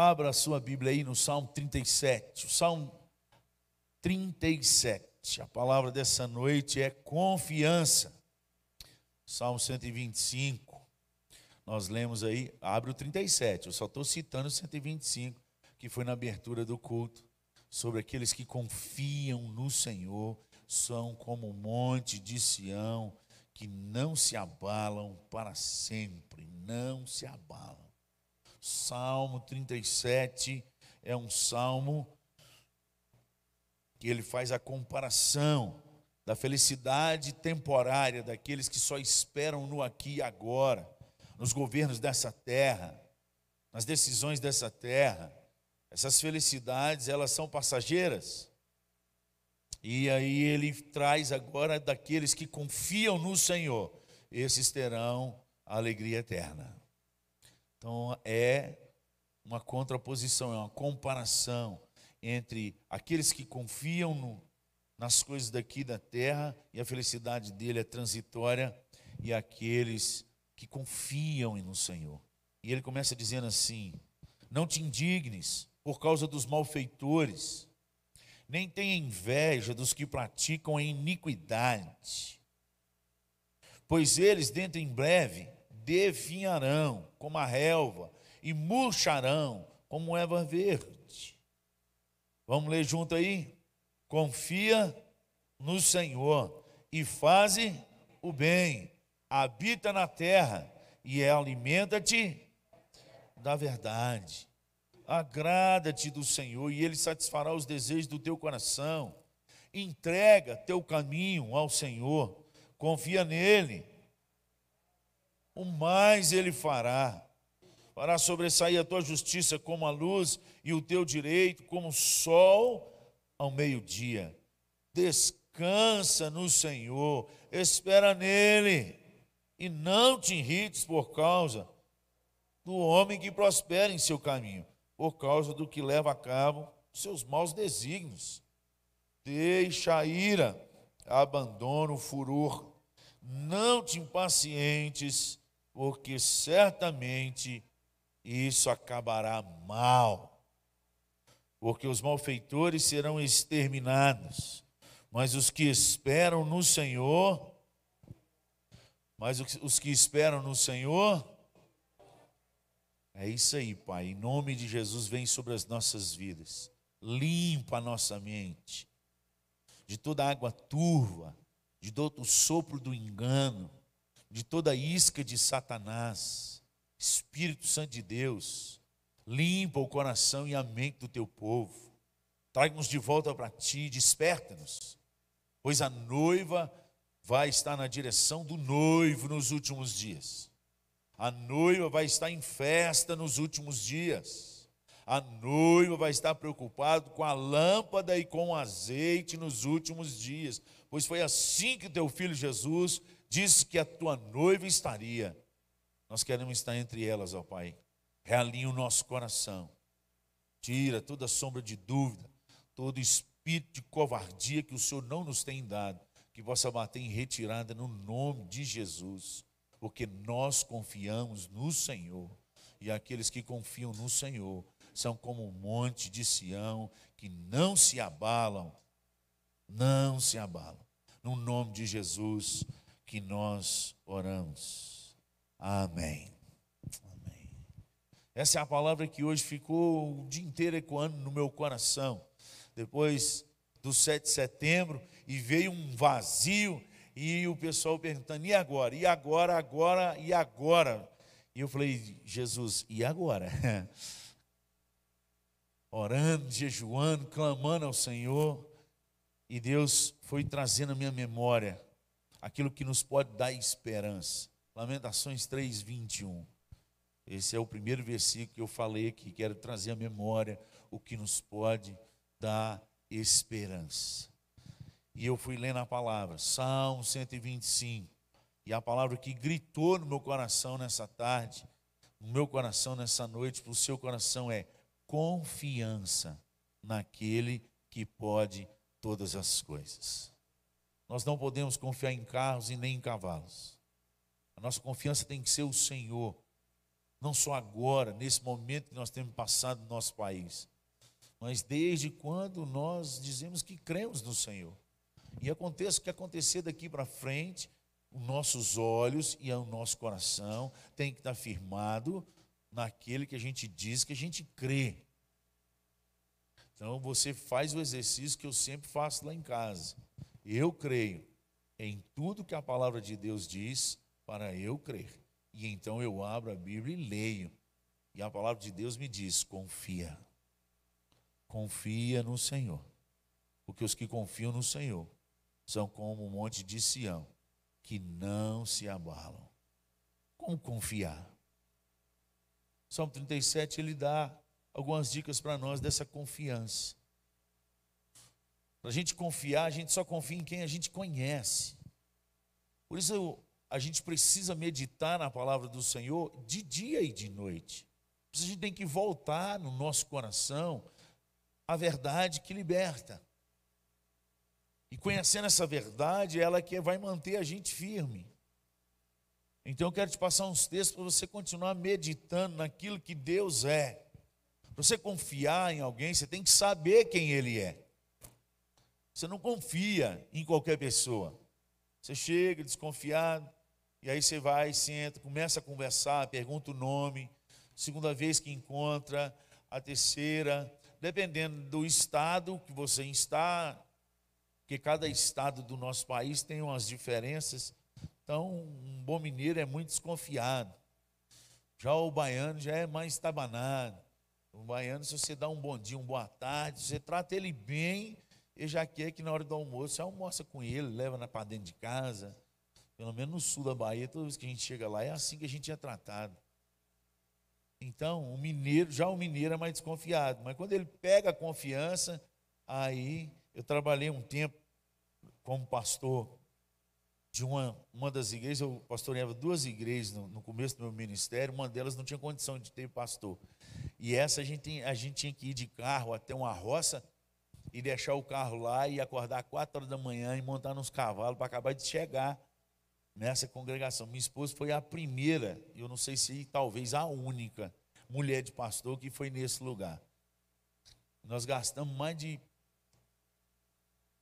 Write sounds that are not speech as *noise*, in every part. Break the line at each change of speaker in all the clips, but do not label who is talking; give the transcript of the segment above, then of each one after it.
Abra a sua Bíblia aí no Salmo 37. O Salmo 37. A palavra dessa noite é confiança. Salmo 125. Nós lemos aí, abre o 37. Eu só estou citando o 125, que foi na abertura do culto, sobre aqueles que confiam no Senhor, são como um monte de Sião, que não se abalam para sempre, não se abalam. Salmo 37 é um salmo que ele faz a comparação da felicidade temporária daqueles que só esperam no aqui e agora, nos governos dessa terra, nas decisões dessa terra. Essas felicidades, elas são passageiras. E aí ele traz agora daqueles que confiam no Senhor, esses terão a alegria eterna. Então é uma contraposição, é uma comparação entre aqueles que confiam no, nas coisas daqui da terra e a felicidade dele é transitória e aqueles que confiam no Senhor. E ele começa dizendo assim: Não te indignes por causa dos malfeitores, nem tenha inveja dos que praticam a iniquidade, pois eles dentro em breve definharão como a relva e murcharão como erva verde. Vamos ler junto aí? Confia no Senhor e faze o bem, habita na terra e alimenta-te da verdade. Agrada-te do Senhor e Ele satisfará os desejos do teu coração. Entrega teu caminho ao Senhor, confia nele o mais ele fará. Fará sobressair a tua justiça como a luz e o teu direito como o sol ao meio-dia. Descansa no Senhor, espera nele e não te irrites por causa do homem que prospera em seu caminho, por causa do que leva a cabo seus maus desígnios. Deixa a ira, abandona o furor, não te impacientes porque certamente isso acabará mal. Porque os malfeitores serão exterminados, mas os que esperam no Senhor, mas os que esperam no Senhor, é isso aí, Pai. Em nome de Jesus, vem sobre as nossas vidas. Limpa a nossa mente de toda água turva, de todo o sopro do engano, de toda isca de Satanás. Espírito Santo de Deus, limpa o coração e a mente do teu povo. Traga-nos de volta para ti, desperta-nos, pois a noiva vai estar na direção do noivo nos últimos dias. A noiva vai estar em festa nos últimos dias. A noiva vai estar preocupada com a lâmpada e com o azeite nos últimos dias, pois foi assim que teu filho Jesus disse que a tua noiva estaria. Nós queremos estar entre elas, ó Pai. Realinha o nosso coração. Tira toda sombra de dúvida, todo espírito de covardia que o Senhor não nos tem dado, que possa bater em retirada no nome de Jesus, porque nós confiamos no Senhor. E aqueles que confiam no Senhor são como um monte de Sião que não se abalam, não se abalam. No nome de Jesus, que nós oramos. Amém. Amém. Essa é a palavra que hoje ficou o dia inteiro ecoando no meu coração. Depois do 7 de setembro, e veio um vazio, e o pessoal perguntando: e agora? E agora, agora, e agora? E eu falei: Jesus, e agora? *laughs* Orando, jejuando, clamando ao Senhor, e Deus foi trazendo a minha memória aquilo que nos pode dar esperança. Lamentações 3, 21. Esse é o primeiro versículo que eu falei aqui, quero trazer à memória o que nos pode dar esperança. E eu fui lendo a palavra, Salmo 125, e a palavra que gritou no meu coração nessa tarde, no meu coração nessa noite, para o seu coração é confiança naquele que pode todas as coisas. Nós não podemos confiar em carros e nem em cavalos. A nossa confiança tem que ser o Senhor. não só agora, nesse momento que nós temos passado no nosso país, mas desde quando nós dizemos que cremos no Senhor. E aconteça o que acontecer daqui para frente, os nossos olhos e o nosso coração tem que estar firmado naquele que a gente diz que a gente crê. Então você faz o exercício que eu sempre faço lá em casa. Eu creio em tudo que a palavra de Deus diz para eu crer. E então eu abro a Bíblia e leio. E a palavra de Deus me diz: confia. Confia no Senhor. Porque os que confiam no Senhor são como o monte de Sião, que não se abalam. Como confiar? Salmo 37 ele dá algumas dicas para nós dessa confiança. Para a gente confiar, a gente só confia em quem a gente conhece. Por isso a gente precisa meditar na palavra do Senhor de dia e de noite. A gente tem que voltar no nosso coração a verdade que liberta. E conhecendo essa verdade, ela que vai manter a gente firme. Então eu quero te passar uns textos para você continuar meditando naquilo que Deus é. Para você confiar em alguém, você tem que saber quem Ele é. Você não confia em qualquer pessoa. Você chega desconfiado, e aí você vai, senta, começa a conversar, pergunta o nome, segunda vez que encontra, a terceira, dependendo do estado que você está, porque cada estado do nosso país tem umas diferenças. Então, um bom mineiro é muito desconfiado. Já o baiano já é mais estabanado. O baiano, se você dá um bom dia, uma boa tarde, você trata ele bem, ele já quer que na hora do almoço você almoça com ele, leva para dentro de casa. Pelo menos no sul da Bahia, toda vez que a gente chega lá, é assim que a gente é tratado. Então, o mineiro, já o mineiro é mais desconfiado, mas quando ele pega a confiança, aí eu trabalhei um tempo como pastor de uma, uma das igrejas, eu pastoreava duas igrejas no, no, começo do meu ministério, uma delas não tinha condição de ter pastor. E essa a gente, a gente tinha que ir de carro até uma roça e deixar o carro lá e acordar quatro horas da manhã e montar nos cavalos para acabar de chegar nessa congregação. Minha esposa foi a primeira, eu não sei se talvez a única mulher de pastor que foi nesse lugar. Nós gastamos mais de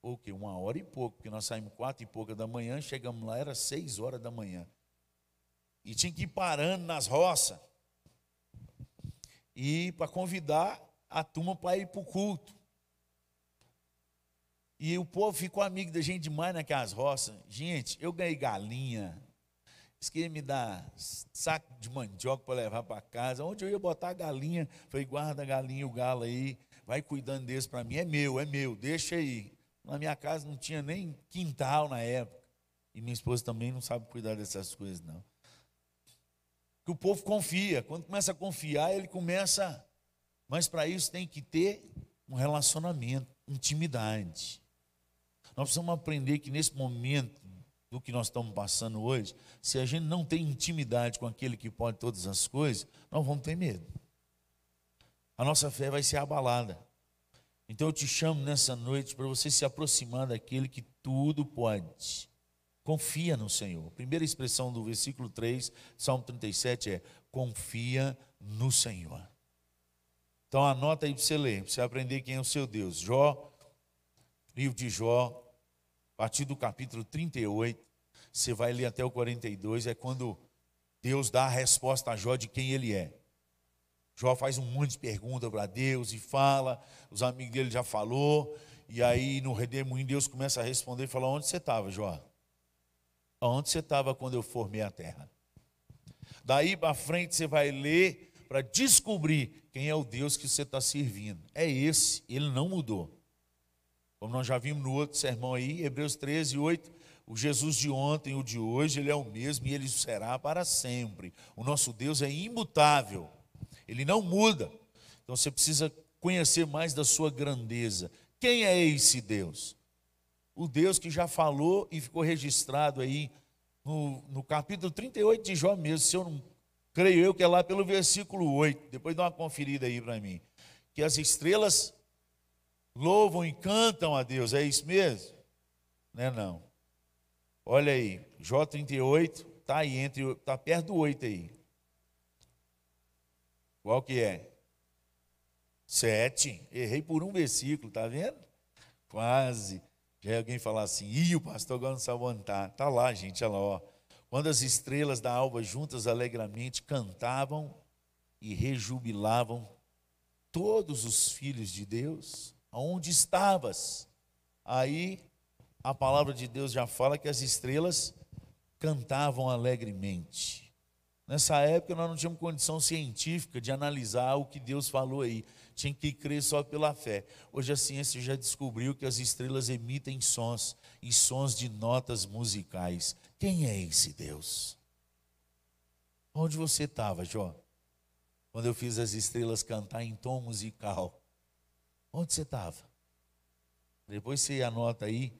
o quê? Uma hora e pouco, porque nós saímos quatro e pouca da manhã, chegamos lá, era seis horas da manhã. E tinha que ir parando nas roças. E para convidar a turma para ir para o culto. E o povo ficou amigo da gente demais naquelas roças. Gente, eu ganhei galinha. Eles queriam me dar saco de mandioca para levar para casa. Onde eu ia botar a galinha? Falei, guarda a galinha e o galo aí. Vai cuidando desse para mim. É meu, é meu, deixa aí. Na minha casa não tinha nem quintal na época. E minha esposa também não sabe cuidar dessas coisas, não. Que o povo confia. Quando começa a confiar, ele começa. Mas para isso tem que ter um relacionamento, intimidade. Nós precisamos aprender que nesse momento do que nós estamos passando hoje, se a gente não tem intimidade com aquele que pode todas as coisas, nós vamos ter medo. A nossa fé vai ser abalada. Então eu te chamo nessa noite para você se aproximar daquele que tudo pode. Confia no Senhor. A primeira expressão do versículo 3, Salmo 37 é: confia no Senhor. Então anota aí para você ler, para você aprender quem é o seu Deus. Jó, livro de Jó, a partir do capítulo 38, você vai ler até o 42, é quando Deus dá a resposta a Jó de quem ele é. Jó faz um monte de perguntas para Deus e fala, os amigos dele já falou, e aí no redemoinho Deus começa a responder e fala: Onde você estava, Jó? Onde você estava quando eu formei a terra? Daí para frente você vai ler para descobrir quem é o Deus que você está servindo. É esse, ele não mudou. Como nós já vimos no outro sermão aí, Hebreus 13, 8, o Jesus de ontem, o de hoje, ele é o mesmo e ele será para sempre. O nosso Deus é imutável. Ele não muda. Então você precisa conhecer mais da sua grandeza. Quem é esse Deus? O Deus que já falou e ficou registrado aí no, no capítulo 38 de Jó mesmo. Se eu não creio eu que é lá pelo versículo 8. Depois dá uma conferida aí para mim. Que as estrelas louvam e cantam a Deus. É isso mesmo? Não é não. Olha aí, Jó 38, está aí entre, está perto do 8 aí. Qual que é? Sete. Errei por um versículo, tá vendo? Quase. Já alguém falar assim, ih, o pastor agora não sabe está. Está lá, gente, olha lá, ó. Quando as estrelas da alva juntas alegremente cantavam e rejubilavam todos os filhos de Deus, aonde estavas? Aí a palavra de Deus já fala que as estrelas cantavam alegremente. Nessa época nós não tínhamos condição científica de analisar o que Deus falou aí. Tinha que crer só pela fé. Hoje a ciência já descobriu que as estrelas emitem sons e sons de notas musicais. Quem é esse Deus? Onde você estava, Jó? Quando eu fiz as estrelas cantar em tom musical. Onde você estava? Depois você anota aí.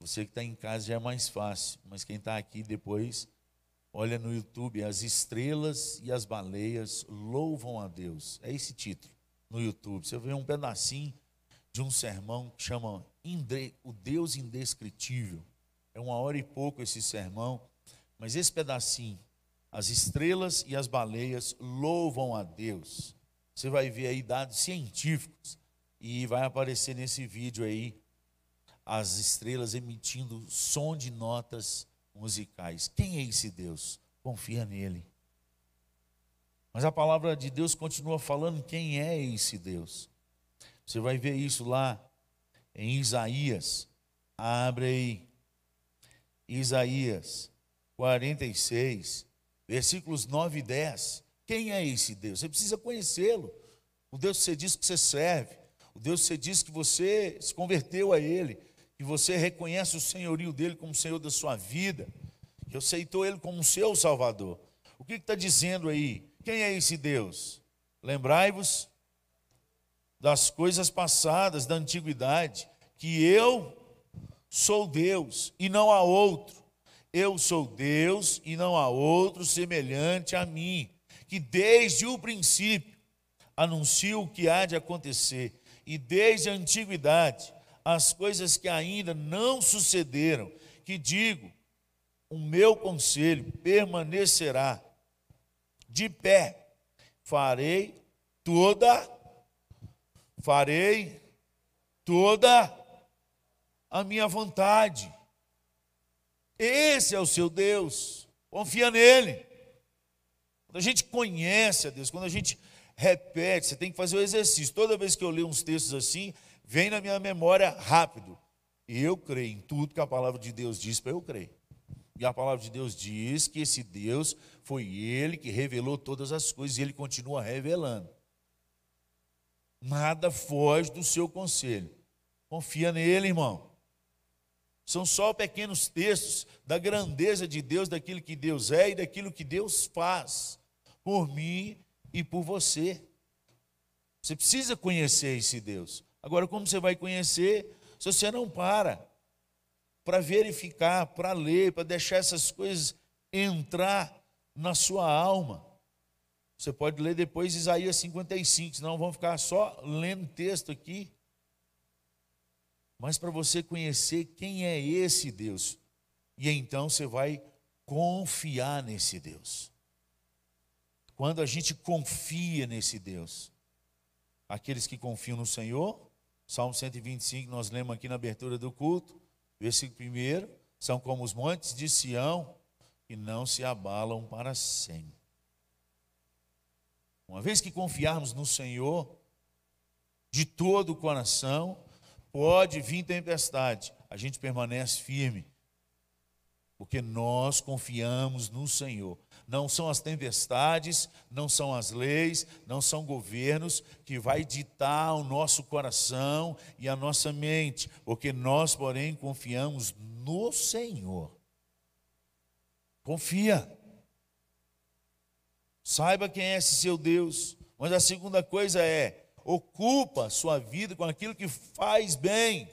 Você que está em casa já é mais fácil. Mas quem está aqui depois Olha no YouTube, as estrelas e as baleias louvam a Deus. É esse título no YouTube. Você vê um pedacinho de um sermão que chama O Deus Indescritível. É uma hora e pouco esse sermão, mas esse pedacinho, as estrelas e as baleias louvam a Deus. Você vai ver aí dados científicos e vai aparecer nesse vídeo aí as estrelas emitindo som de notas musicais. Quem é esse Deus? Confia nele. Mas a palavra de Deus continua falando quem é esse Deus. Você vai ver isso lá em Isaías. Abre aí. Isaías 46, versículos 9 e 10. Quem é esse Deus? Você precisa conhecê-lo. O Deus que você diz que você serve. O Deus que você diz que você se converteu a Ele que você reconhece o senhorio dele como senhor da sua vida, que aceitou ele como seu salvador. O que está dizendo aí? Quem é esse Deus? Lembrai-vos das coisas passadas da antiguidade, que eu sou Deus e não há outro. Eu sou Deus e não há outro semelhante a mim, que desde o princípio anuncio o que há de acontecer, e desde a antiguidade as coisas que ainda não sucederam, que digo, o meu conselho permanecerá de pé. Farei toda farei toda a minha vontade. Esse é o seu Deus. Confia nele. Quando a gente conhece a Deus, quando a gente repete, você tem que fazer o exercício. Toda vez que eu leio uns textos assim, vem na minha memória rápido. E eu creio em tudo que a palavra de Deus diz para eu crer. E a palavra de Deus diz que esse Deus foi ele que revelou todas as coisas e ele continua revelando. Nada foge do seu conselho. Confia nele, irmão. São só pequenos textos da grandeza de Deus, daquilo que Deus é e daquilo que Deus faz por mim e por você. Você precisa conhecer esse Deus. Agora, como você vai conhecer se você não para para verificar, para ler, para deixar essas coisas entrar na sua alma? Você pode ler depois Isaías 55, senão vamos ficar só lendo texto aqui. Mas para você conhecer quem é esse Deus, e então você vai confiar nesse Deus. Quando a gente confia nesse Deus, aqueles que confiam no Senhor Salmo 125, nós lemos aqui na abertura do culto, versículo 1, são como os montes de Sião, que não se abalam para sempre. Uma vez que confiarmos no Senhor, de todo o coração, pode vir tempestade, a gente permanece firme, porque nós confiamos no Senhor. Não são as tempestades, não são as leis, não são governos que vai ditar o nosso coração e a nossa mente, porque nós, porém, confiamos no Senhor. Confia. Saiba quem é esse seu Deus. Mas a segunda coisa é: ocupa sua vida com aquilo que faz bem.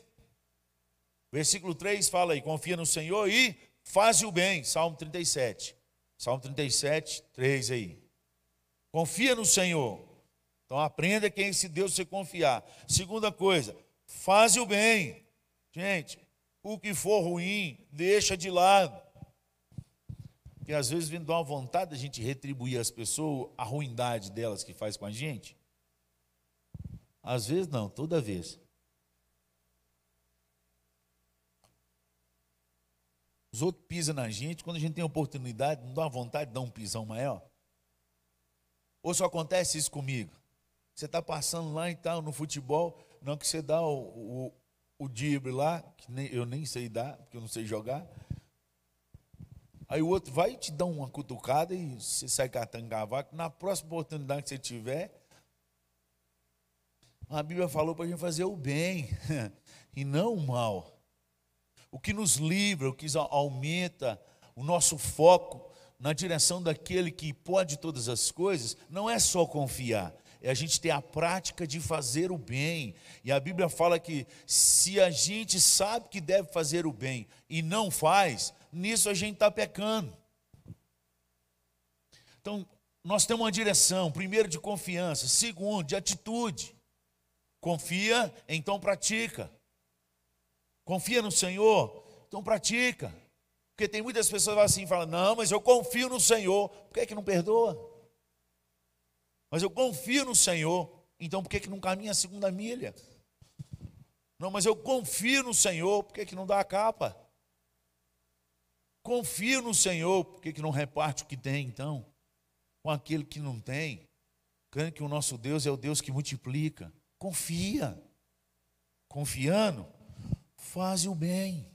Versículo 3 fala aí: confia no Senhor e faz o bem. Salmo 37. Salmo 37, 3 aí. Confia no Senhor. Então aprenda quem é esse Deus você confiar. Segunda coisa, faz o bem. Gente, o que for ruim, deixa de lado. que às vezes vem dar uma vontade da gente retribuir às pessoas a ruindade delas que faz com a gente. Às vezes não, toda vez. Os outros pisam na gente, quando a gente tem oportunidade, não dá vontade de dar um pisão maior. Ou só acontece isso comigo? Você está passando lá e tal, no futebol, não que você dá o, o, o drible lá, que nem, eu nem sei dar, porque eu não sei jogar. Aí o outro vai te dar uma cutucada e você sai catando cavaco. Na próxima oportunidade que você tiver, a Bíblia falou para a gente fazer o bem *laughs* e não o mal. O que nos livra, o que aumenta o nosso foco na direção daquele que pode todas as coisas, não é só confiar, é a gente ter a prática de fazer o bem. E a Bíblia fala que se a gente sabe que deve fazer o bem e não faz, nisso a gente está pecando. Então, nós temos uma direção, primeiro de confiança, segundo, de atitude. Confia, então pratica. Confia no Senhor, então pratica. Porque tem muitas pessoas assim, falam, não, mas eu confio no Senhor, por que, é que não perdoa? Mas eu confio no Senhor, então por que, é que não caminha a segunda milha? Não, mas eu confio no Senhor, por que, é que não dá a capa? Confio no Senhor, por que, que não reparte o que tem então? Com aquele que não tem, crendo que o nosso Deus é o Deus que multiplica. Confia. Confiando, faz o bem.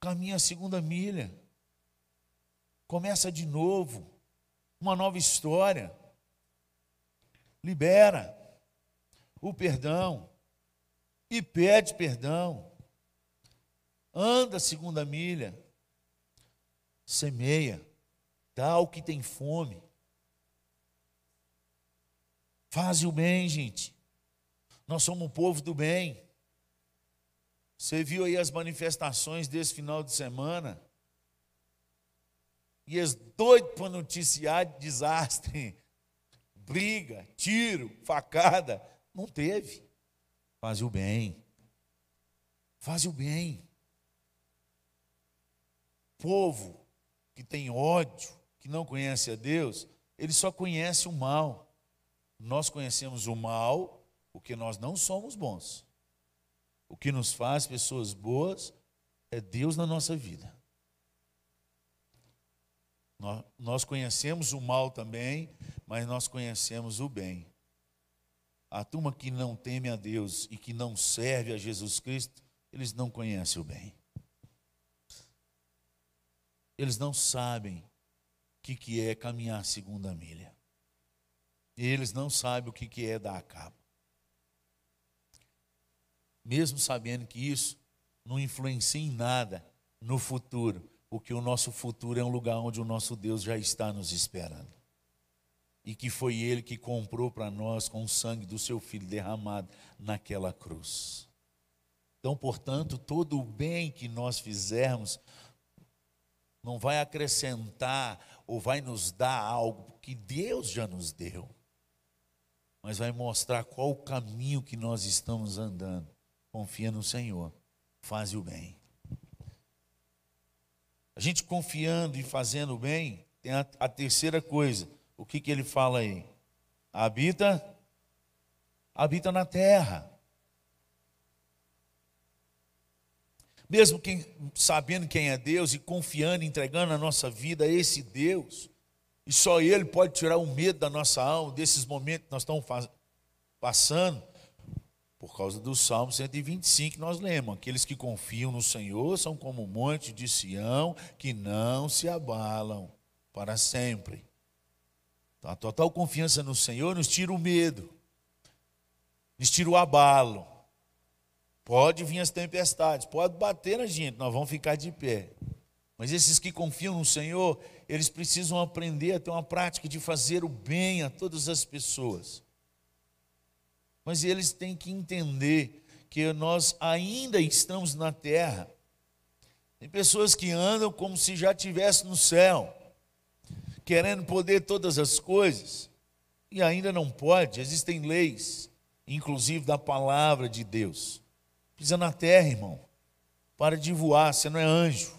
Caminha a segunda milha, começa de novo, uma nova história, libera o perdão. E pede perdão, anda a segunda milha, semeia, dá ao que tem fome, faz o bem, gente. Nós somos um povo do bem. Você viu aí as manifestações desse final de semana? E eles doidos para noticiar desastre, *laughs* briga, tiro, facada. Não teve. Faz o bem. Faz o bem. Povo que tem ódio, que não conhece a Deus, ele só conhece o mal. Nós conhecemos o mal porque nós não somos bons. O que nos faz pessoas boas é Deus na nossa vida. Nós conhecemos o mal também, mas nós conhecemos o bem. A turma que não teme a Deus e que não serve a Jesus Cristo, eles não conhecem o bem. Eles não sabem o que é caminhar a segunda milha. Eles não sabem o que é dar a cabo mesmo sabendo que isso não influencia em nada no futuro, porque o nosso futuro é um lugar onde o nosso Deus já está nos esperando. E que foi Ele que comprou para nós com o sangue do seu Filho derramado naquela cruz. Então, portanto, todo o bem que nós fizermos não vai acrescentar ou vai nos dar algo que Deus já nos deu, mas vai mostrar qual o caminho que nós estamos andando confia no Senhor, faz o bem. A gente confiando e fazendo o bem, tem a, a terceira coisa. O que, que ele fala aí? Habita, habita na terra. Mesmo quem, sabendo quem é Deus e confiando, entregando a nossa vida a esse Deus, e só Ele pode tirar o medo da nossa alma, desses momentos que nós estamos passando, por causa do Salmo 125 que nós lemos. Aqueles que confiam no Senhor são como um monte de Sião que não se abalam para sempre. Então, a total confiança no Senhor nos tira o medo, nos tira o abalo. Pode vir as tempestades, pode bater na gente, nós vamos ficar de pé. Mas esses que confiam no Senhor, eles precisam aprender a ter uma prática de fazer o bem a todas as pessoas mas eles têm que entender que nós ainda estamos na terra. Tem pessoas que andam como se já estivesse no céu, querendo poder todas as coisas, e ainda não pode. Existem leis, inclusive da palavra de Deus. Pisa na terra, irmão. Para de voar, você não é anjo.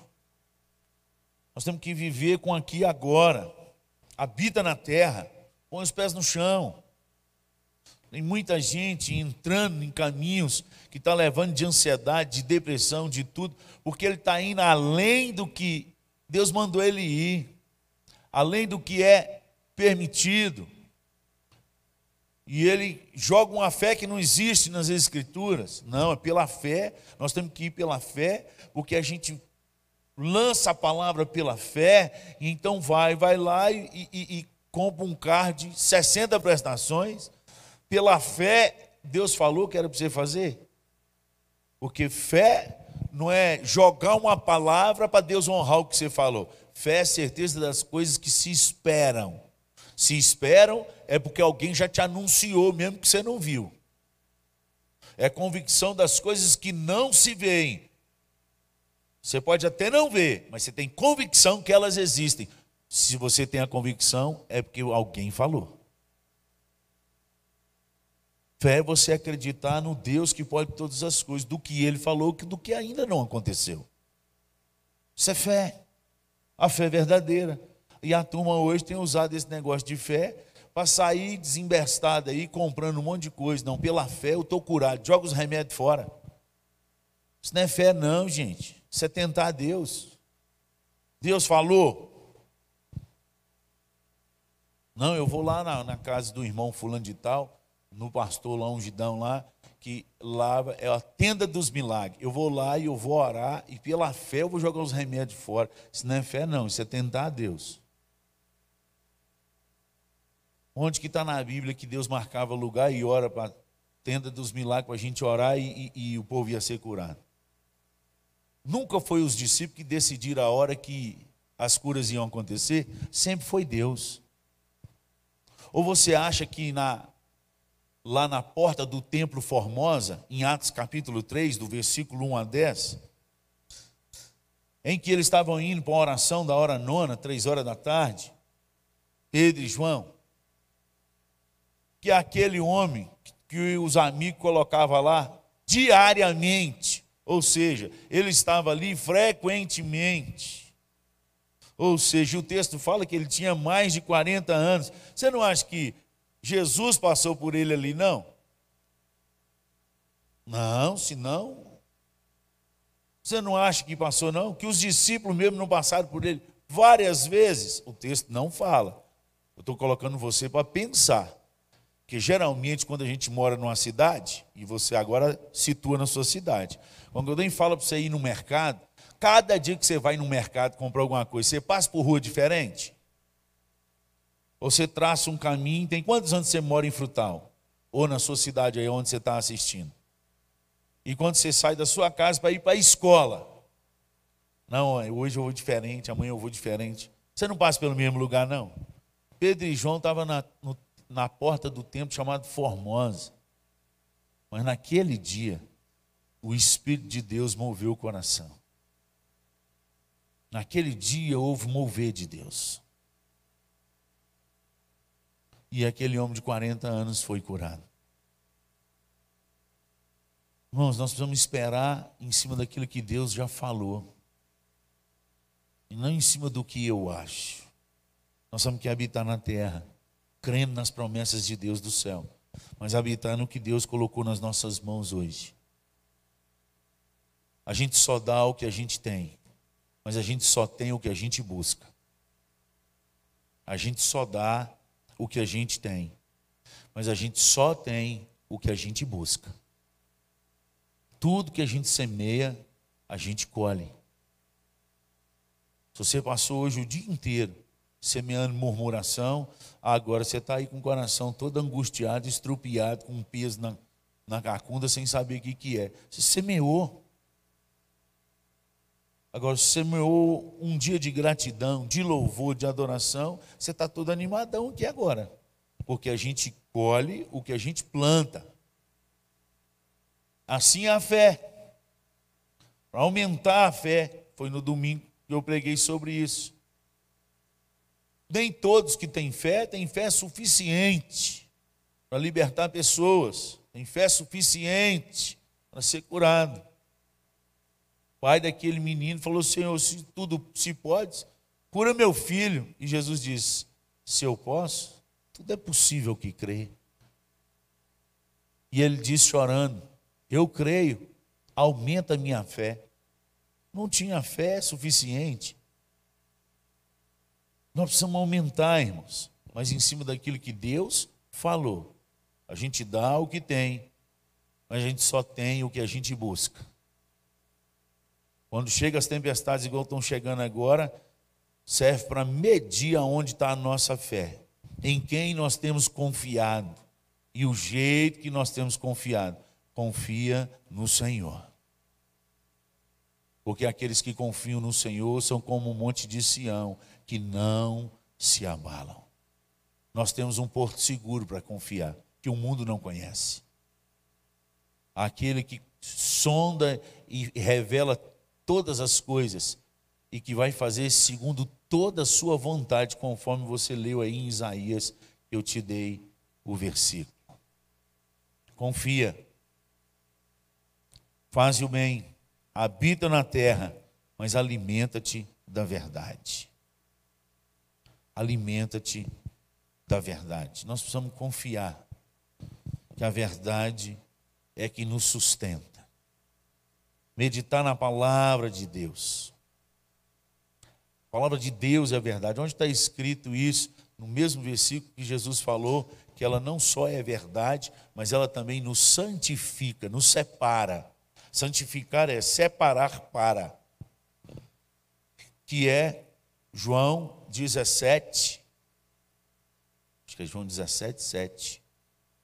Nós temos que viver com aqui agora. Habita na terra, põe os pés no chão. Tem muita gente entrando em caminhos que está levando de ansiedade, de depressão, de tudo, porque ele está indo além do que Deus mandou ele ir, além do que é permitido. E ele joga uma fé que não existe nas Escrituras. Não, é pela fé. Nós temos que ir pela fé, porque a gente lança a palavra pela fé, e então vai, vai lá e, e, e compra um carro de 60 prestações. Pela fé, Deus falou que era para você fazer. Porque fé não é jogar uma palavra para Deus honrar o que você falou. Fé é certeza das coisas que se esperam. Se esperam, é porque alguém já te anunciou, mesmo que você não viu. É convicção das coisas que não se veem. Você pode até não ver, mas você tem convicção que elas existem. Se você tem a convicção, é porque alguém falou. Fé é você acreditar no Deus que pode todas as coisas, do que ele falou, do que ainda não aconteceu. Isso é fé. A fé é verdadeira. E a turma hoje tem usado esse negócio de fé para sair desembestada aí, comprando um monte de coisa. Não, pela fé eu estou curado. Joga os remédios fora. Isso não é fé, não, gente. Isso é tentar a Deus. Deus falou. Não, eu vou lá na, na casa do irmão fulano de tal, no pastor lá, ungidão lá, que lá é a tenda dos milagres. Eu vou lá e eu vou orar, e pela fé eu vou jogar os remédios fora. Isso não é fé, não, isso é tentar a Deus. Onde que está na Bíblia que Deus marcava lugar e hora para a tenda dos milagres para a gente orar e, e, e, o povo ia ser curado? Nunca foi os discípulos que decidiram a hora que as curas iam acontecer, sempre foi Deus. Ou você acha que na, lá na porta do templo Formosa, em Atos capítulo 3, do versículo 1 a 10, em que eles estavam indo para a oração da hora nona, três horas da tarde, Pedro e João, que aquele homem que os amigos colocavam lá diariamente, ou seja, ele estava ali frequentemente. Ou seja, o texto fala que ele tinha mais de 40 anos. Você não acha que Jesus passou por ele ali, não? Não, senão. Você não acha que passou, não? Que os discípulos mesmo não passaram por ele várias vezes? O texto não fala. Eu estou colocando você para pensar. Porque geralmente, quando a gente mora numa cidade, e você agora situa na sua cidade, quando alguém fala para você ir no mercado, cada dia que você vai no mercado comprar alguma coisa, você passa por rua diferente? Você traça um caminho, tem quantos anos você mora em Frutal? Ou na sua cidade aí onde você está assistindo? E quando você sai da sua casa para ir para a escola? Não, hoje eu vou diferente, amanhã eu vou diferente. Você não passa pelo mesmo lugar, não? Pedro e João estavam no na porta do templo chamado Formosa. Mas naquele dia, o Espírito de Deus moveu o coração. Naquele dia houve mover de Deus. E aquele homem de 40 anos foi curado. Irmãos, nós precisamos esperar em cima daquilo que Deus já falou. E não em cima do que eu acho. Nós temos que habitar na terra crendo nas promessas de Deus do céu, mas habitando o que Deus colocou nas nossas mãos hoje. A gente só dá o que a gente tem, mas a gente só tem o que a gente busca. A gente só dá o que a gente tem, mas a gente só tem o que a gente busca. Tudo que a gente semeia, a gente colhe. Se você passou hoje o dia inteiro semeando murmuração, agora você está aí com o coração todo angustiado, estrupiado, com um peso na, na cacunda, sem saber o que, que é. Você semeou. Agora, você semeou um dia de gratidão, de louvor, de adoração, você está todo animadão aqui agora. Porque a gente colhe o que a gente planta. Assim é a fé. Para aumentar a fé, foi no domingo que eu preguei sobre isso. Nem todos que têm fé têm fé suficiente para libertar pessoas, têm fé suficiente para ser curado. Pai daquele menino falou: Senhor, se tudo se pode, cura meu filho. E Jesus disse: Se eu posso, tudo é possível que crê. E ele disse chorando: Eu creio, aumenta a minha fé. Não tinha fé suficiente. Nós precisamos aumentar, irmãos, mas em cima daquilo que Deus falou. A gente dá o que tem, mas a gente só tem o que a gente busca. Quando chega as tempestades, igual estão chegando agora, serve para medir aonde está a nossa fé, em quem nós temos confiado e o jeito que nós temos confiado. Confia no Senhor. Porque aqueles que confiam no Senhor são como um monte de Sião, que não se abalam. Nós temos um porto seguro para confiar, que o mundo não conhece. Aquele que sonda e revela todas as coisas e que vai fazer segundo toda a sua vontade, conforme você leu aí em Isaías, eu te dei o versículo. Confia, faz o bem, habita na terra, mas alimenta-te da verdade. Alimenta-te da verdade. Nós precisamos confiar que a verdade é que nos sustenta meditar na palavra de Deus. A palavra de Deus é a verdade. Onde está escrito isso? No mesmo versículo que Jesus falou que ela não só é verdade, mas ela também nos santifica, nos separa. Santificar é separar para. Que é João 17. Acho que é João 17, 7.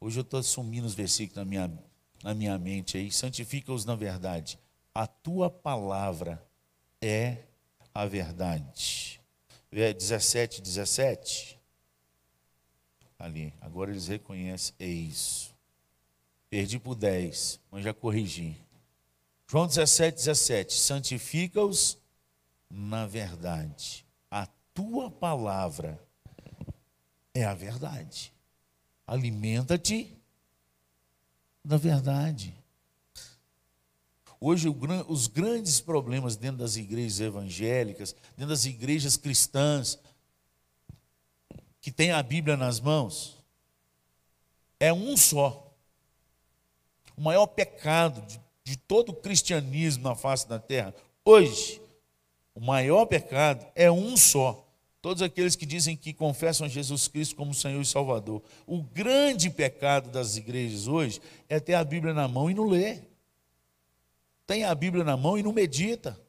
Hoje eu estou assumindo os versículos na minha, na minha mente aí. Santifica-os na verdade a tua palavra é a verdade. 17, 17. Ali, agora eles reconhecem, é isso. Perdi por 10, mas já corrigi. João 17, 17. Santifica-os na verdade. A tua palavra é a verdade. Alimenta-te da verdade. Hoje, os grandes problemas dentro das igrejas evangélicas, dentro das igrejas cristãs, que tem a Bíblia nas mãos, é um só. O maior pecado de, de todo o cristianismo na face da terra, hoje, o maior pecado é um só. Todos aqueles que dizem que confessam Jesus Cristo como Senhor e Salvador. O grande pecado das igrejas hoje é ter a Bíblia na mão e não ler tem a Bíblia na mão e não medita.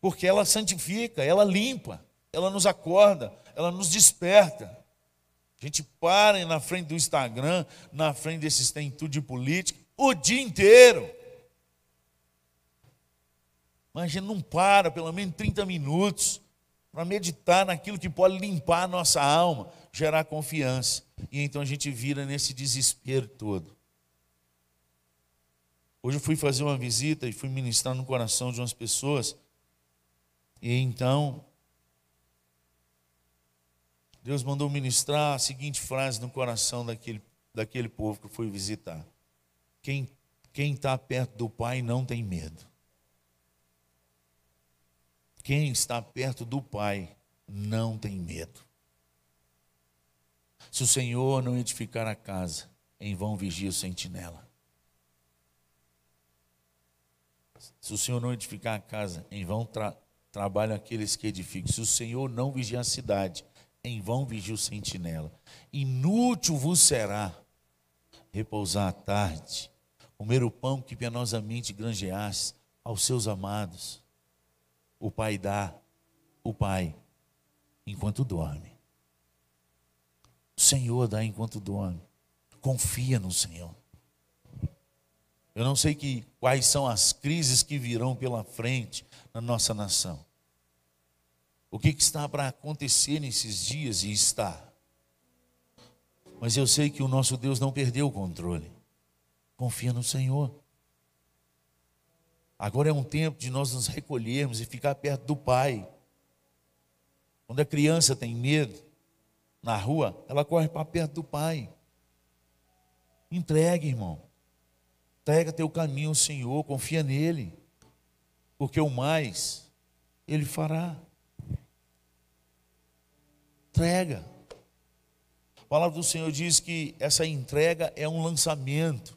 Porque ela santifica, ela limpa, ela nos acorda, ela nos desperta. A gente para na frente do Instagram, na frente desses tem tudo de política, o dia inteiro. Mas a gente não para pelo menos 30 minutos para meditar naquilo que pode limpar a nossa alma, gerar confiança. E então a gente vira nesse desespero todo. Hoje eu fui fazer uma visita e fui ministrar no coração de umas pessoas. E então, Deus mandou ministrar a seguinte frase no coração daquele, daquele povo que eu fui visitar: Quem está perto do Pai não tem medo. Quem está perto do Pai não tem medo. Se o Senhor não edificar a casa, em vão vigia o sentinela. Se o Senhor não edificar a casa, em vão tra trabalham aqueles que edificam. Se o Senhor não vigiar a cidade, em vão vigia o sentinela. Inútil vos será repousar à tarde, comer o pão que penosamente granjeaste aos seus amados. O Pai dá, o Pai, enquanto dorme. O Senhor dá enquanto dorme. Confia no Senhor. Eu não sei que, quais são as crises que virão pela frente na nossa nação. O que, que está para acontecer nesses dias e está. Mas eu sei que o nosso Deus não perdeu o controle. Confia no Senhor. Agora é um tempo de nós nos recolhermos e ficar perto do Pai. Quando a criança tem medo na rua, ela corre para perto do Pai. Entregue, irmão. Entrega teu caminho ao Senhor, confia nele, porque o mais Ele fará. entrega. A palavra do Senhor diz que essa entrega é um lançamento.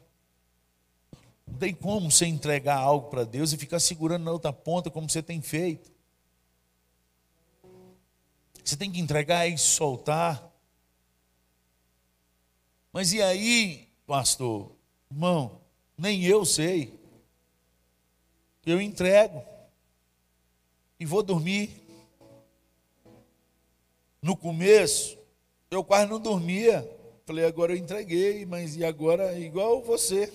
Não tem como você entregar algo para Deus e ficar segurando na outra ponta como você tem feito. Você tem que entregar e soltar. Mas e aí, pastor? Irmão, nem eu sei. Eu entrego e vou dormir. No começo, eu quase não dormia. Falei, agora eu entreguei, mas e agora igual você.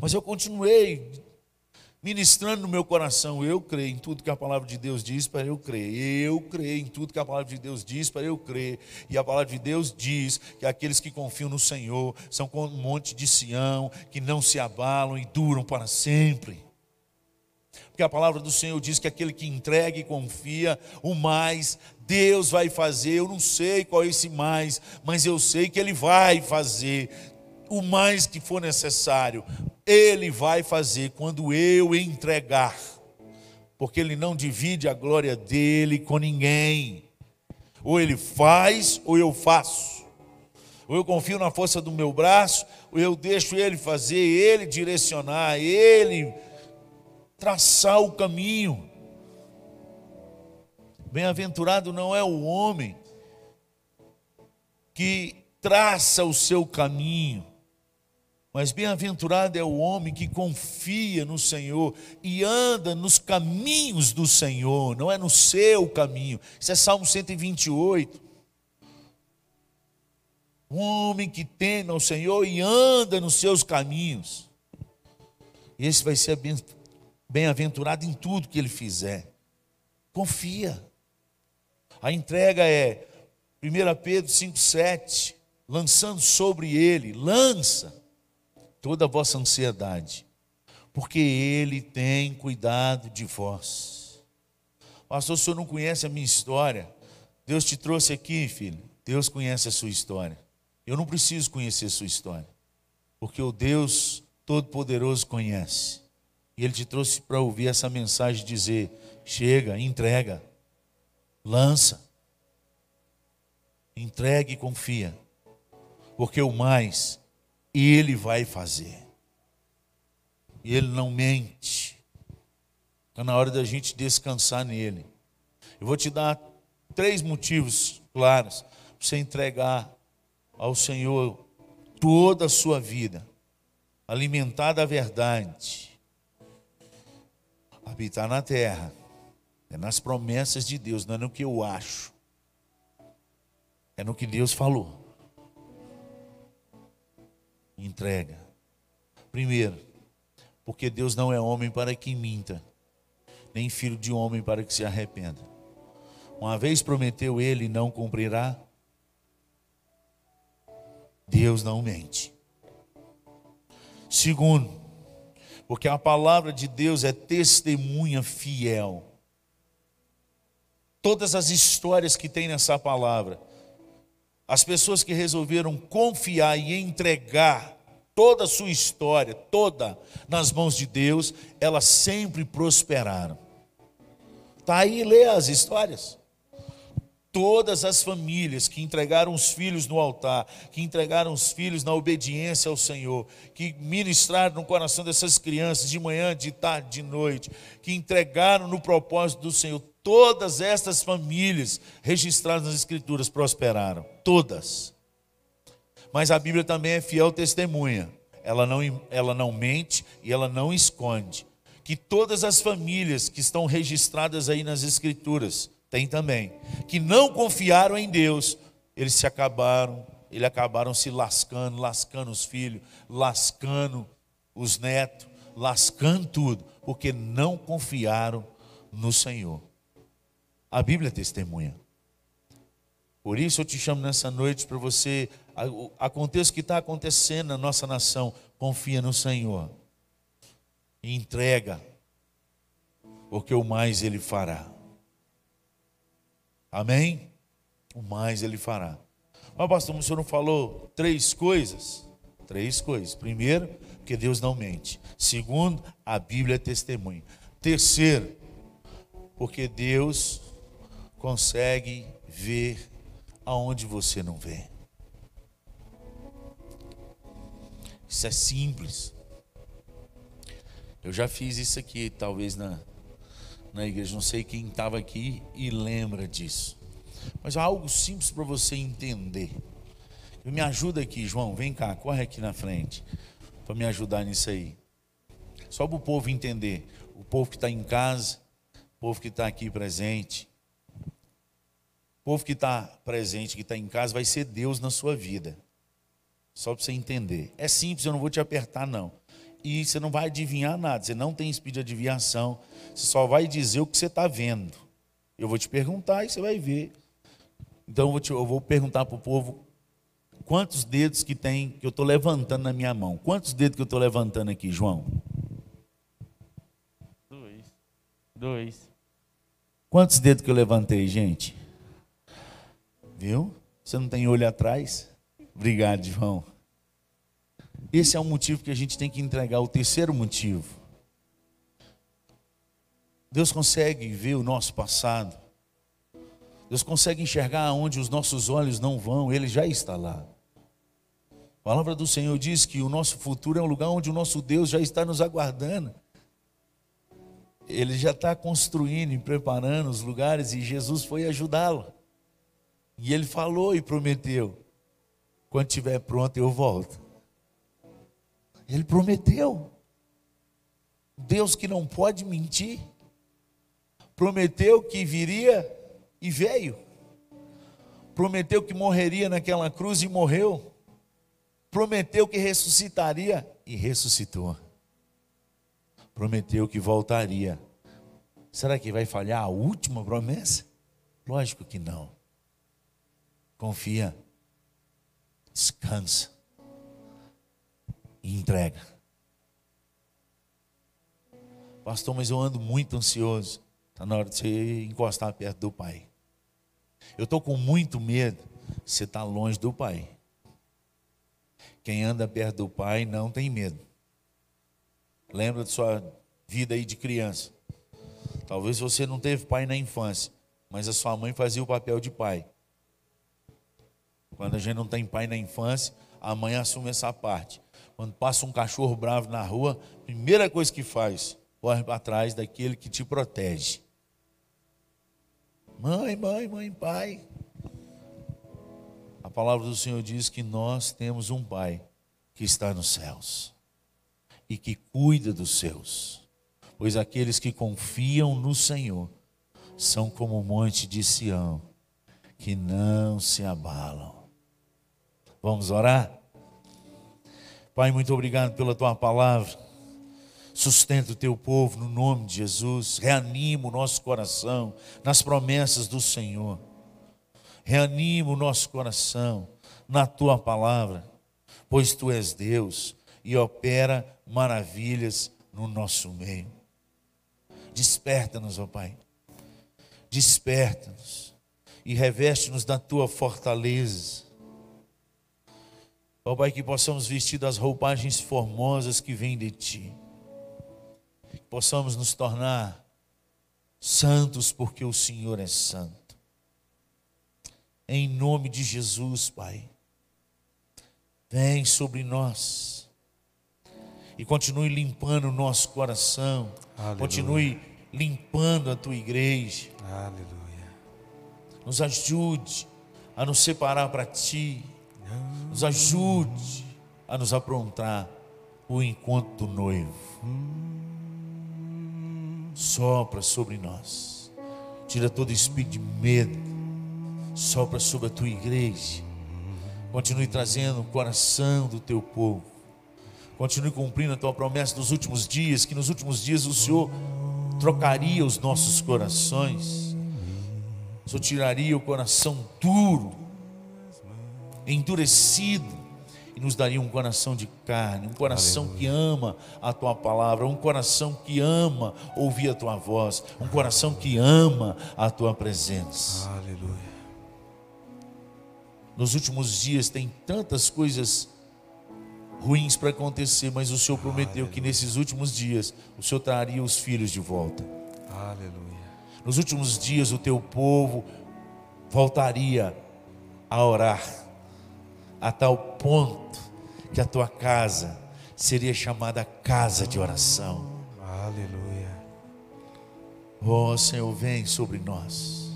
Mas eu continuei ministrando no meu coração. Eu creio em tudo que a palavra de Deus diz para eu crer. Eu creio em tudo que a palavra de Deus diz para eu crer. E a palavra de Deus diz que aqueles que confiam no Senhor são como um monte de Sião, que não se abalam e duram para sempre. Porque a palavra do Senhor diz que aquele que entrega e confia, o mais Deus vai fazer. Eu não sei qual é esse mais, mas eu sei que Ele vai fazer o mais que for necessário, Ele vai fazer quando eu entregar, porque Ele não divide a glória dele com ninguém. Ou Ele faz, ou eu faço. Ou eu confio na força do meu braço, ou eu deixo Ele fazer, Ele direcionar, Ele traçar o caminho. Bem-aventurado não é o homem que traça o seu caminho, mas bem-aventurado é o homem que confia no Senhor e anda nos caminhos do Senhor, não é no seu caminho. Isso é Salmo 128. Um homem que teme ao Senhor e anda nos seus caminhos. Esse vai ser bem-aventurado em tudo que ele fizer. Confia. A entrega é 1 Pedro 5,7, lançando sobre ele, lança toda a vossa ansiedade, porque Ele tem cuidado de vós. Pastor, o senhor não conhece a minha história? Deus te trouxe aqui, filho. Deus conhece a sua história. Eu não preciso conhecer a sua história, porque o Deus Todo-Poderoso conhece. E Ele te trouxe para ouvir essa mensagem dizer: chega, entrega, lança, entregue e confia, porque o mais e Ele vai fazer. E Ele não mente. Está na hora da gente descansar nele. Eu vou te dar três motivos claros para você entregar ao Senhor toda a sua vida, alimentar da verdade, habitar na terra, é nas promessas de Deus, não é no que eu acho, é no que Deus falou entrega. Primeiro, porque Deus não é homem para que minta, nem filho de homem para que se arrependa. Uma vez prometeu ele, não cumprirá. Deus não mente. Segundo, porque a palavra de Deus é testemunha fiel. Todas as histórias que tem nessa palavra as pessoas que resolveram confiar e entregar toda a sua história, toda nas mãos de Deus, elas sempre prosperaram. Está aí, lê as histórias. Todas as famílias que entregaram os filhos no altar, que entregaram os filhos na obediência ao Senhor, que ministraram no coração dessas crianças de manhã, de tarde, de noite, que entregaram no propósito do Senhor, Todas estas famílias registradas nas Escrituras prosperaram, todas. Mas a Bíblia também é fiel testemunha. Ela não, ela não mente e ela não esconde. Que todas as famílias que estão registradas aí nas Escrituras, tem também, que não confiaram em Deus, eles se acabaram, eles acabaram se lascando, lascando os filhos, lascando os netos, lascando tudo, porque não confiaram no Senhor. A Bíblia testemunha. Por isso eu te chamo nessa noite para você, aconteça o que está acontecendo na nossa nação, confia no Senhor. E entrega, porque o mais Ele fará. Amém? O mais Ele fará. Mas, pastor, o senhor não falou três coisas? Três coisas. Primeiro, que Deus não mente. Segundo, a Bíblia é testemunha. Terceiro, porque Deus consegue ver aonde você não vê. Isso é simples. Eu já fiz isso aqui, talvez na, na igreja. Não sei quem estava aqui e lembra disso. Mas algo simples para você entender. Me ajuda aqui, João. Vem cá, corre aqui na frente. Para me ajudar nisso aí. Só para o povo entender. O povo que está em casa, o povo que está aqui presente. O povo que está presente, que está em casa, vai ser Deus na sua vida. Só para você entender. É simples, eu não vou te apertar, não. E você não vai adivinhar nada. Você não tem espírito de adivinhação. Você só vai dizer o que você está vendo. Eu vou te perguntar e você vai ver. Então eu vou, te, eu vou perguntar para o povo quantos dedos que tem que eu estou levantando na minha mão. Quantos dedos que eu estou levantando aqui, João?
Dois. Dois.
Quantos dedos que eu levantei, gente? Viu? Você não tem olho atrás? Obrigado, João. Esse é o motivo que a gente tem que entregar. O terceiro motivo. Deus consegue ver o nosso passado. Deus consegue enxergar onde os nossos olhos não vão, Ele já está lá. A palavra do Senhor diz que o nosso futuro é um lugar onde o nosso Deus já está nos aguardando. Ele já está construindo e preparando os lugares e Jesus foi ajudá-lo. E ele falou e prometeu: quando estiver pronto eu volto. Ele prometeu. Deus que não pode mentir, prometeu que viria e veio. Prometeu que morreria naquela cruz e morreu. Prometeu que ressuscitaria e ressuscitou. Prometeu que voltaria. Será que vai falhar a última promessa? Lógico que não. Confia, descansa e entrega. Pastor, mas eu ando muito ansioso. Está na hora de você encostar perto do Pai. Eu estou com muito medo. Você está longe do Pai. Quem anda perto do Pai não tem medo. Lembra de sua vida aí de criança. Talvez você não teve pai na infância, mas a sua mãe fazia o papel de pai. Quando a gente não tem pai na infância, a mãe assume essa parte. Quando passa um cachorro bravo na rua, primeira coisa que faz, corre para trás daquele que te protege. Mãe, mãe, mãe, pai. A palavra do Senhor diz que nós temos um Pai que está nos céus e que cuida dos seus, pois aqueles que confiam no Senhor são como o monte de Sião, que não se abalam. Vamos orar? Pai, muito obrigado pela tua palavra. Sustenta o teu povo no nome de Jesus. Reanima o nosso coração nas promessas do Senhor. Reanima o nosso coração na tua palavra, pois tu és Deus e opera maravilhas no nosso meio. Desperta-nos, ó Pai. Desperta-nos e reveste-nos da tua fortaleza. Ó Pai, que possamos vestir das roupagens formosas que vêm de Ti possamos nos tornar santos porque o Senhor é santo. Em nome de Jesus, Pai, vem sobre nós e continue limpando o nosso coração, Aleluia. continue limpando a tua igreja. Aleluia. Nos ajude a nos separar para ti, nos ajude a nos aprontar o encontro do noivo. Sopra sobre nós, tira todo espírito de medo, sopra sobre a tua igreja, continue trazendo o coração do teu povo, continue cumprindo a tua promessa dos últimos dias, que nos últimos dias o Senhor trocaria os nossos corações, o Senhor tiraria o coração duro, endurecido, e nos daria um coração de carne, um coração Aleluia. que ama a tua palavra, um coração que ama ouvir a tua voz, um coração que ama a tua presença. Aleluia. Nos últimos dias tem tantas coisas ruins para acontecer, mas o Senhor prometeu Aleluia. que nesses últimos dias o Senhor traria os filhos de volta. Aleluia. Nos últimos dias o teu povo voltaria a orar, a tal ponto que a tua casa seria chamada casa de oração.
Aleluia.
Oh Senhor, vem sobre nós,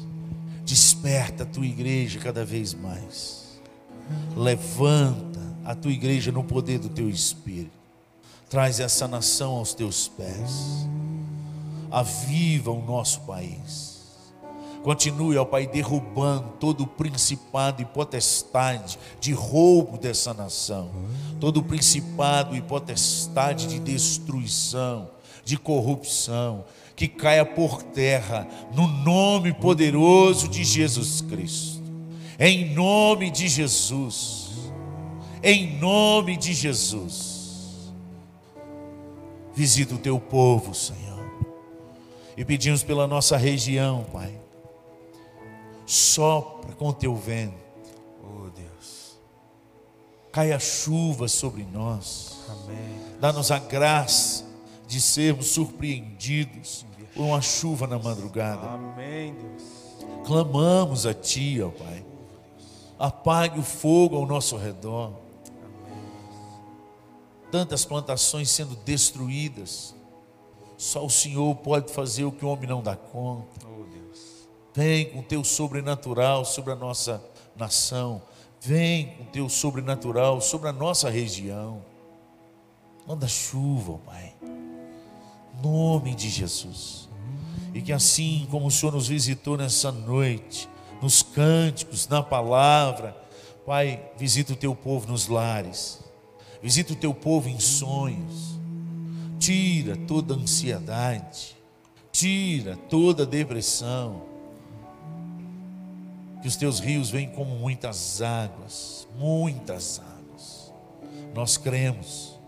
desperta a tua igreja cada vez mais, levanta a tua igreja no poder do teu Espírito, traz essa nação aos teus pés, aviva o nosso país Continue, ó Pai, derrubando todo o principado e potestade de roubo dessa nação, todo o principado e potestade de destruição, de corrupção, que caia por terra, no nome poderoso de Jesus Cristo. Em nome de Jesus. Em nome de Jesus. Visita o teu povo, Senhor. E pedimos pela nossa região, Pai sopra com teu vento.
Oh Deus.
Caia chuva sobre nós.
Amém.
Dá-nos a graça de sermos surpreendidos por uma chuva na madrugada.
Amém, Deus.
Clamamos a Ti, ó Pai. Apague o fogo ao nosso redor. Tantas plantações sendo destruídas. Só o Senhor pode fazer o que o homem não dá conta. Vem com teu sobrenatural sobre a nossa nação. Vem com teu sobrenatural sobre a nossa região. Manda chuva, Pai. Nome de Jesus. E que assim como o Senhor nos visitou nessa noite, nos cânticos, na palavra, Pai, visita o teu povo nos lares. Visita o teu povo em sonhos. Tira toda ansiedade. Tira toda depressão que os teus rios vêm como muitas águas, muitas águas. Nós cremos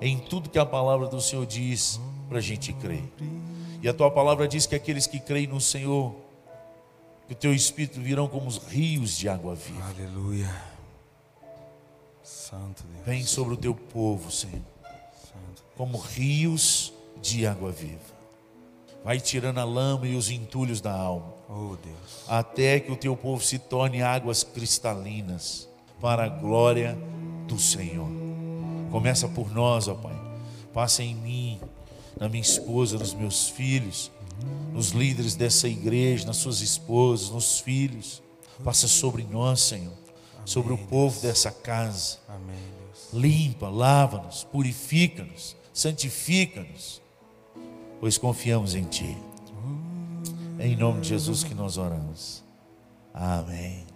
em tudo que a palavra do Senhor diz para a gente crer. E a tua palavra diz que aqueles que creem no Senhor, que o teu Espírito virão como os rios de água viva.
Aleluia. Santo Deus.
Vem sobre o teu povo, Senhor, como rios de água viva. Vai tirando a lama e os entulhos da alma
Oh, Deus.
Até que o teu povo se torne águas cristalinas para a glória do Senhor. Começa por nós, ó Pai. Passa em mim, na minha esposa, nos meus filhos, nos líderes dessa igreja, nas suas esposas, nos filhos. Passa sobre nós, Senhor, sobre o povo dessa casa.
Amém, Deus.
Limpa, lava-nos, purifica-nos, santifica-nos, pois confiamos em Ti. Em nome de Jesus que nós oramos. Amém.